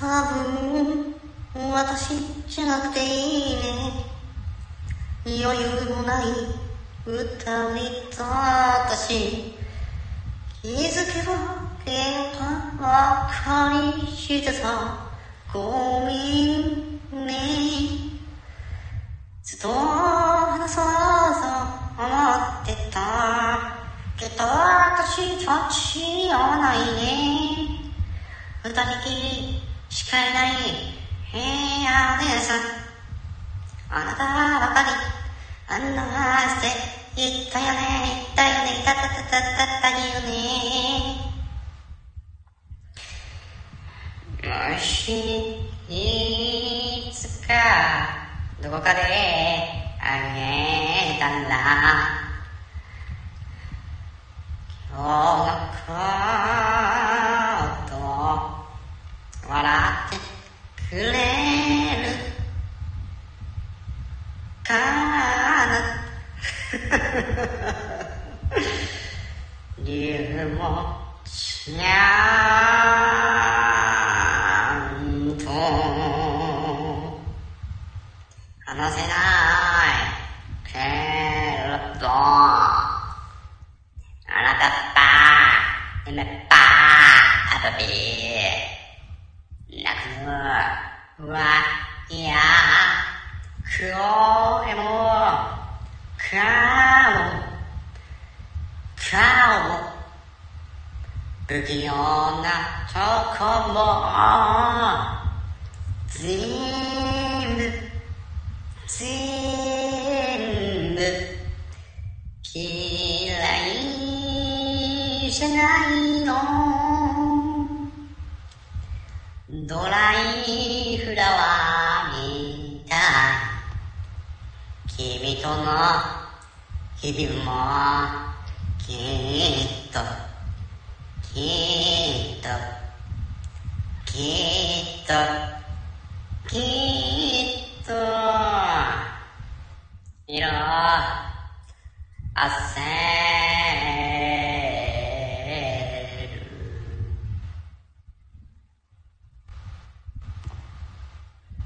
多分、私じゃなくていいね。余裕もない歌にた私。気づけば、けたばかりしてた。ごめんね。ずっと話そうと思ってた。けど私たち合わないね。二人きりしかいない部屋でさ。あなたはばかりあんなして言ったよね、言ったよね、言ったたたたたよね。もし、いつか、どこかであげたら、今日のこと、笑ってくれるかな。理由もちゃんと話せないけれどあなたば、めば、あとび、泣くは嫌、声も、顔、顔、不器用なとこも、全部、全部、嫌いじゃないのドライフラワーみたい君との日々もきっときっときっときっと色あせん。